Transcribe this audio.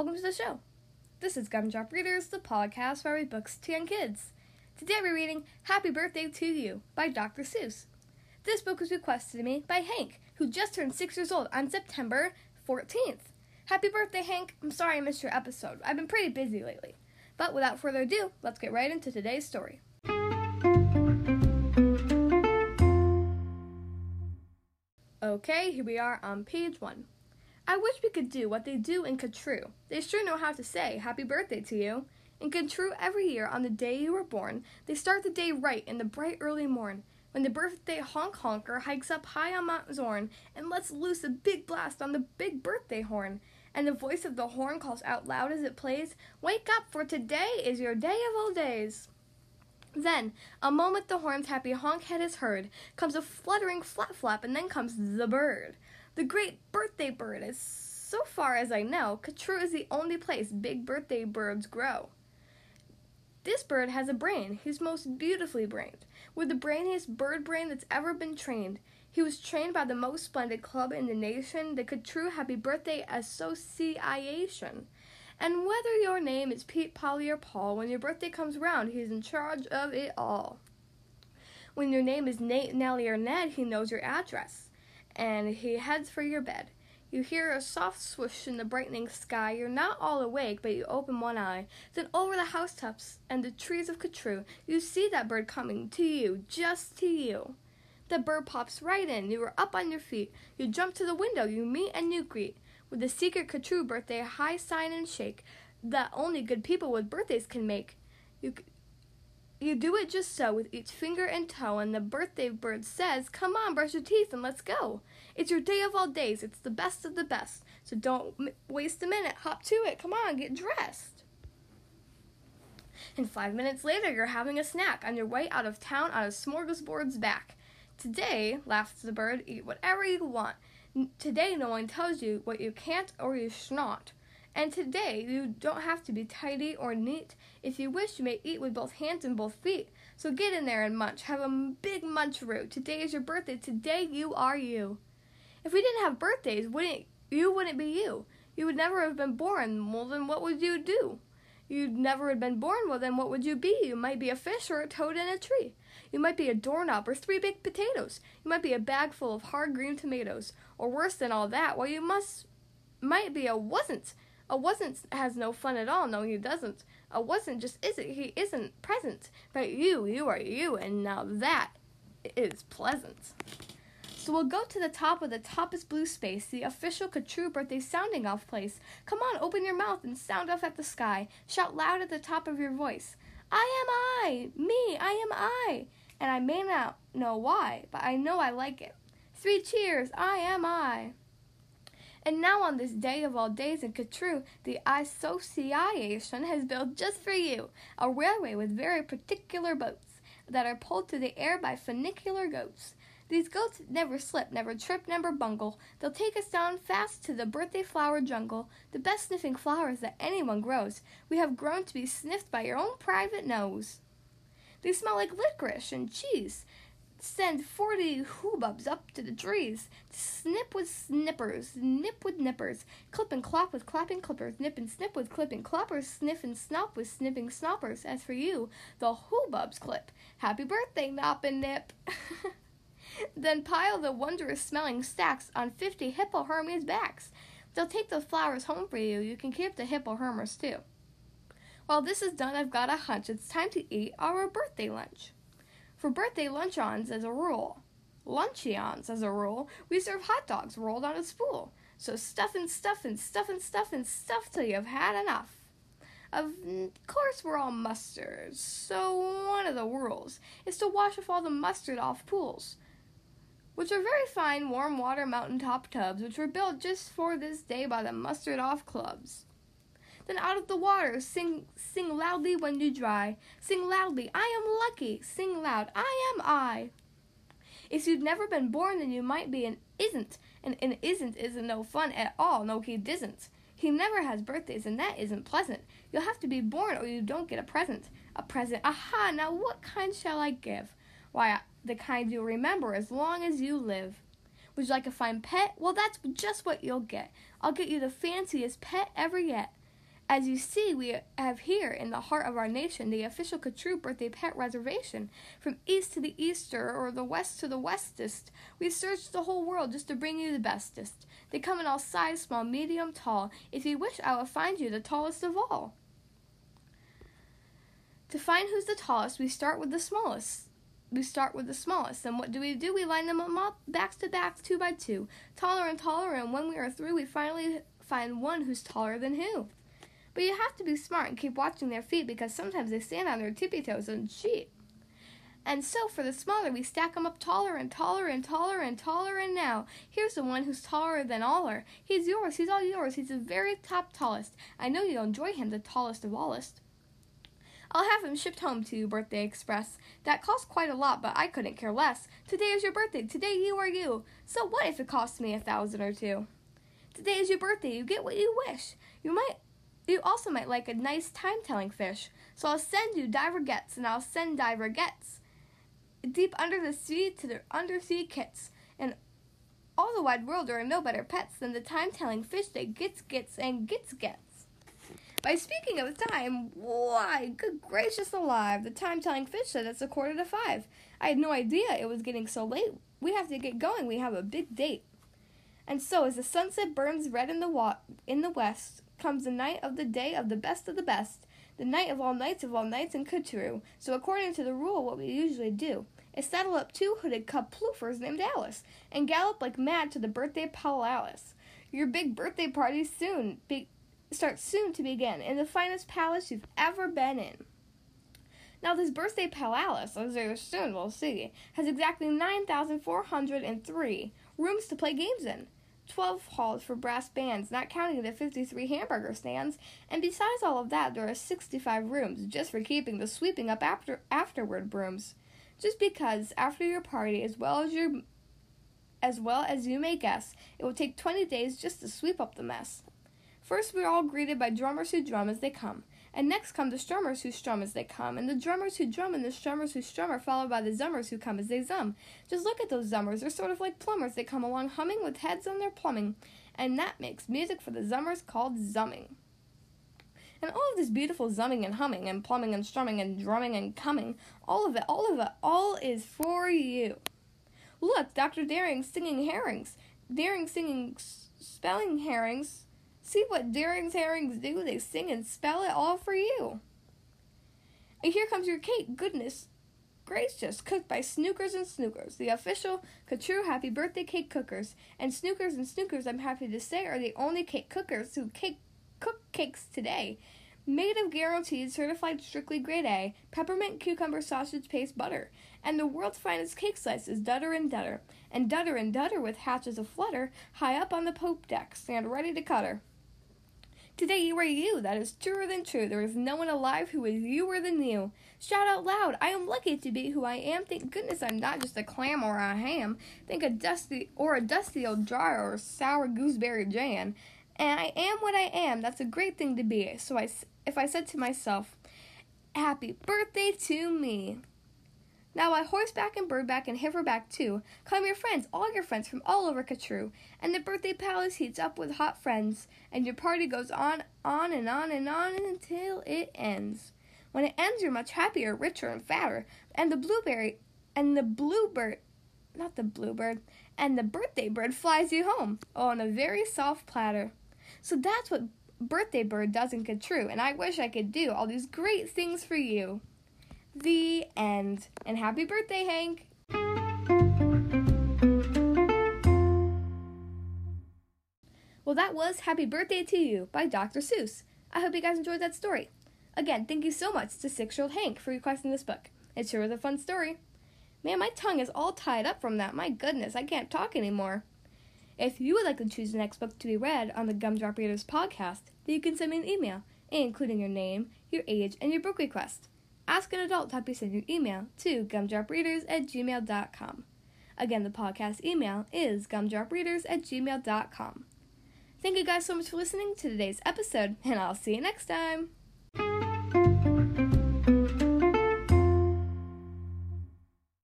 Welcome to the show. This is Gumdrop Readers, the podcast where we books to young kids. Today we're reading Happy Birthday to You by Dr. Seuss. This book was requested to me by Hank, who just turned six years old on September 14th. Happy birthday, Hank. I'm sorry I missed your episode. I've been pretty busy lately. But without further ado, let's get right into today's story. Okay, here we are on page one. I wish we could do what they do in Katroo. They sure know how to say happy birthday to you. In Katroo, every year on the day you were born, they start the day right in the bright early morn, when the birthday honk honker hikes up high on Mount Zorn and lets loose a big blast on the big birthday horn. And the voice of the horn calls out loud as it plays, Wake up, for today is your day of all days. Then, a moment the horn's happy honk head is heard, comes a fluttering flap flap, and then comes the bird. The great birthday bird is, so far as I know, Katroo is the only place big birthday birds grow. This bird has a brain. He's most beautifully brained, with the brainiest bird brain that's ever been trained. He was trained by the most splendid club in the nation, the Katroo Happy Birthday Association. And whether your name is Pete, Polly, or Paul, when your birthday comes round, he's in charge of it all. When your name is Nate, Nellie, or Ned, he knows your address and he heads for your bed. You hear a soft swoosh in the brightening sky. You're not all awake, but you open one eye. Then over the housetops and the trees of Katroo, you see that bird coming to you, just to you. The bird pops right in. You are up on your feet. You jump to the window. You meet and you greet. With the secret Katroo birthday high sign and shake that only good people with birthdays can make. You you do it just so with each finger and toe, and the birthday bird says, Come on, brush your teeth and let's go. It's your day of all days. It's the best of the best. So don't m- waste a minute. Hop to it. Come on, get dressed. And five minutes later, you're having a snack on your way out of town on a smorgasbord's back. Today, laughs the bird, eat whatever you want. N- today, no one tells you what you can't or you shan't. And today, you don't have to be tidy or neat. If you wish, you may eat with both hands and both feet. So get in there and munch. Have a big munch-roo. Today is your birthday. Today you are you. If we didn't have birthdays, wouldn't you wouldn't be you. You would never have been born. Well, then what would you do? You'd never have been born. Well, then what would you be? You might be a fish or a toad in a tree. You might be a doorknob or three big potatoes. You might be a bag full of hard green tomatoes. Or worse than all that, well, you must might be a wasn't. A wasn't has no fun at all. No, he doesn't. A wasn't just isn't. He isn't present. But you, you are you, and now that is pleasant. So we'll go to the top of the toppest blue space, the official Katroo birthday sounding off place. Come on, open your mouth and sound off at the sky. Shout loud at the top of your voice. I am I, me, I am I. And I may not know why, but I know I like it. Three cheers, I am I. And now, on this day of all days in Katroo, the Association has built just for you a railway with very particular boats that are pulled through the air by funicular goats. These goats never slip, never trip, never bungle. They'll take us down fast to the birthday flower jungle, the best sniffing flowers that anyone grows. We have grown to be sniffed by your own private nose. They smell like licorice and cheese send forty hoobubs up to the trees snip with snippers, nip with nippers, clip and clop with clapping clippers, nip and snip with clipping cloppers, sniff and snop with snipping snoppers. As for you, the hoobubs clip. Happy birthday, Nop and Nip. then pile the wondrous smelling stacks on fifty hippo Hermes backs. They'll take the flowers home for you. You can keep the hippo Hermers too. While this is done, I've got a hunch. It's time to eat our birthday lunch. For birthday luncheons as a rule, luncheons as a rule, we serve hot dogs rolled on a spool. So stuff and stuff and stuff and stuff and stuff till you've had enough. Of course, we're all mustards, so one of the rules is to wash off all the mustard off pools, which are very fine warm water mountaintop tubs, which were built just for this day by the mustard off clubs. Then out of the water, sing, sing loudly when you dry. Sing loudly, I am lucky. Sing loud, I am I. If you'd never been born, then you might be an isn't. And an isn't isn't no fun at all. No, he isn't. He never has birthdays, and that isn't pleasant. You'll have to be born, or you don't get a present. A present. Aha! Now what kind shall I give? Why, the kind you'll remember as long as you live. Would you like a fine pet? Well, that's just what you'll get. I'll get you the fanciest pet ever yet. As you see, we have here in the heart of our nation the official Katroo birthday pet reservation. From east to the easter or the west to the westest, we've searched the whole world just to bring you the bestest. They come in all size, small, medium, tall. If you wish, I will find you the tallest of all. To find who's the tallest, we start with the smallest. We start with the smallest. And what do we do? We line them up backs to backs, two by two, taller and taller, and when we are through, we finally find one who's taller than who. But you have to be smart and keep watching their feet because sometimes they stand on their tippy toes and cheat. And so for the smaller, we stack them up taller and taller and taller and taller. And now, here's the one who's taller than all her. He's yours. He's all yours. He's the very top tallest. I know you'll enjoy him, the tallest of allest. I'll have him shipped home to you, Birthday Express. That costs quite a lot, but I couldn't care less. Today is your birthday. Today you are you. So what if it costs me a thousand or two? Today is your birthday. You get what you wish. You might you also might like a nice time telling fish. So I'll send you Diver Gets and I'll send Diver Gets deep under the sea to their undersea kits. And all the wide world are no better pets than the time telling fish that gets gets and gets gets. By speaking of time, why, good gracious alive, the time telling fish said it's a quarter to five. I had no idea it was getting so late. We have to get going. We have a big date. And so, as the sunset burns red in the wa- in the west, comes the night of the day of the best of the best, the night of all nights of all nights in Katroo. So, according to the rule, what we usually do is saddle up two hooded cub ploofers named Alice and gallop like mad to the birthday palace. Your big birthday party soon. Be- starts soon to begin in the finest palace you've ever been in. Now, this birthday palace, as you soon will see, has exactly 9,403 rooms to play games in. 12 halls for brass bands, not counting the 53 hamburger stands, and besides all of that, there are 65 rooms just for keeping the sweeping up after afterward brooms. Just because after your party, as well as your as well as you may guess, it will take 20 days just to sweep up the mess. First, we're all greeted by drummers who drum as they come. And next come the strummers who strum as they come, and the drummers who drum and the strummers who strum are followed by the zummers who come as they zum. Just look at those zummers, they're sort of like plumbers. They come along humming with heads on their plumbing, and that makes music for the zummers called zumming. And all of this beautiful zumming and humming and plumbing and strumming and drumming and coming, all of it, all of it, all is for you. Look, Dr. Daring singing herrings. Daring singing spelling herrings See what Daring's herrings do? They sing and spell it all for you. And here comes your cake. Goodness gracious, cooked by Snookers and Snookers, the official Katroo Happy Birthday Cake Cookers. And Snookers and Snookers, I'm happy to say, are the only cake cookers who cake cook cakes today. Made of guaranteed certified strictly grade A, peppermint cucumber sausage paste butter, and the world's finest cake slices, Dutter and Dutter, and Dutter and Dutter with hatches of flutter, high up on the pope deck, stand ready to cut her. Today you are you. That is truer than true. There is no one alive who is youer than you. Shout out loud. I am lucky to be who I am. Thank goodness I'm not just a clam or a ham. Think a dusty or a dusty old dry or a sour gooseberry jam. And I am what I am. That's a great thing to be. So I, if I said to myself, "Happy birthday to me," Now by horseback and birdback and hiverback too, come your friends, all your friends from all over Katroo, and the birthday palace heats up with hot friends, and your party goes on, on and on and on until it ends. When it ends, you're much happier, richer, and fatter, and the blueberry, and the bluebird, not the bluebird, and the birthday bird flies you home, on a very soft platter. So that's what birthday bird does in Katrue, and I wish I could do all these great things for you. The end. And happy birthday, Hank! Well, that was Happy Birthday to You by Dr. Seuss. I hope you guys enjoyed that story. Again, thank you so much to six year old Hank for requesting this book. It sure was a fun story. Man, my tongue is all tied up from that. My goodness, I can't talk anymore. If you would like to choose the next book to be read on the Gumdrop Readers podcast, then you can send me an email, including your name, your age, and your book request. Ask an adult to help you send your email to gumdropreaders at gmail.com. Again, the podcast email is gumdropreaders at gmail.com. Thank you guys so much for listening to today's episode, and I'll see you next time.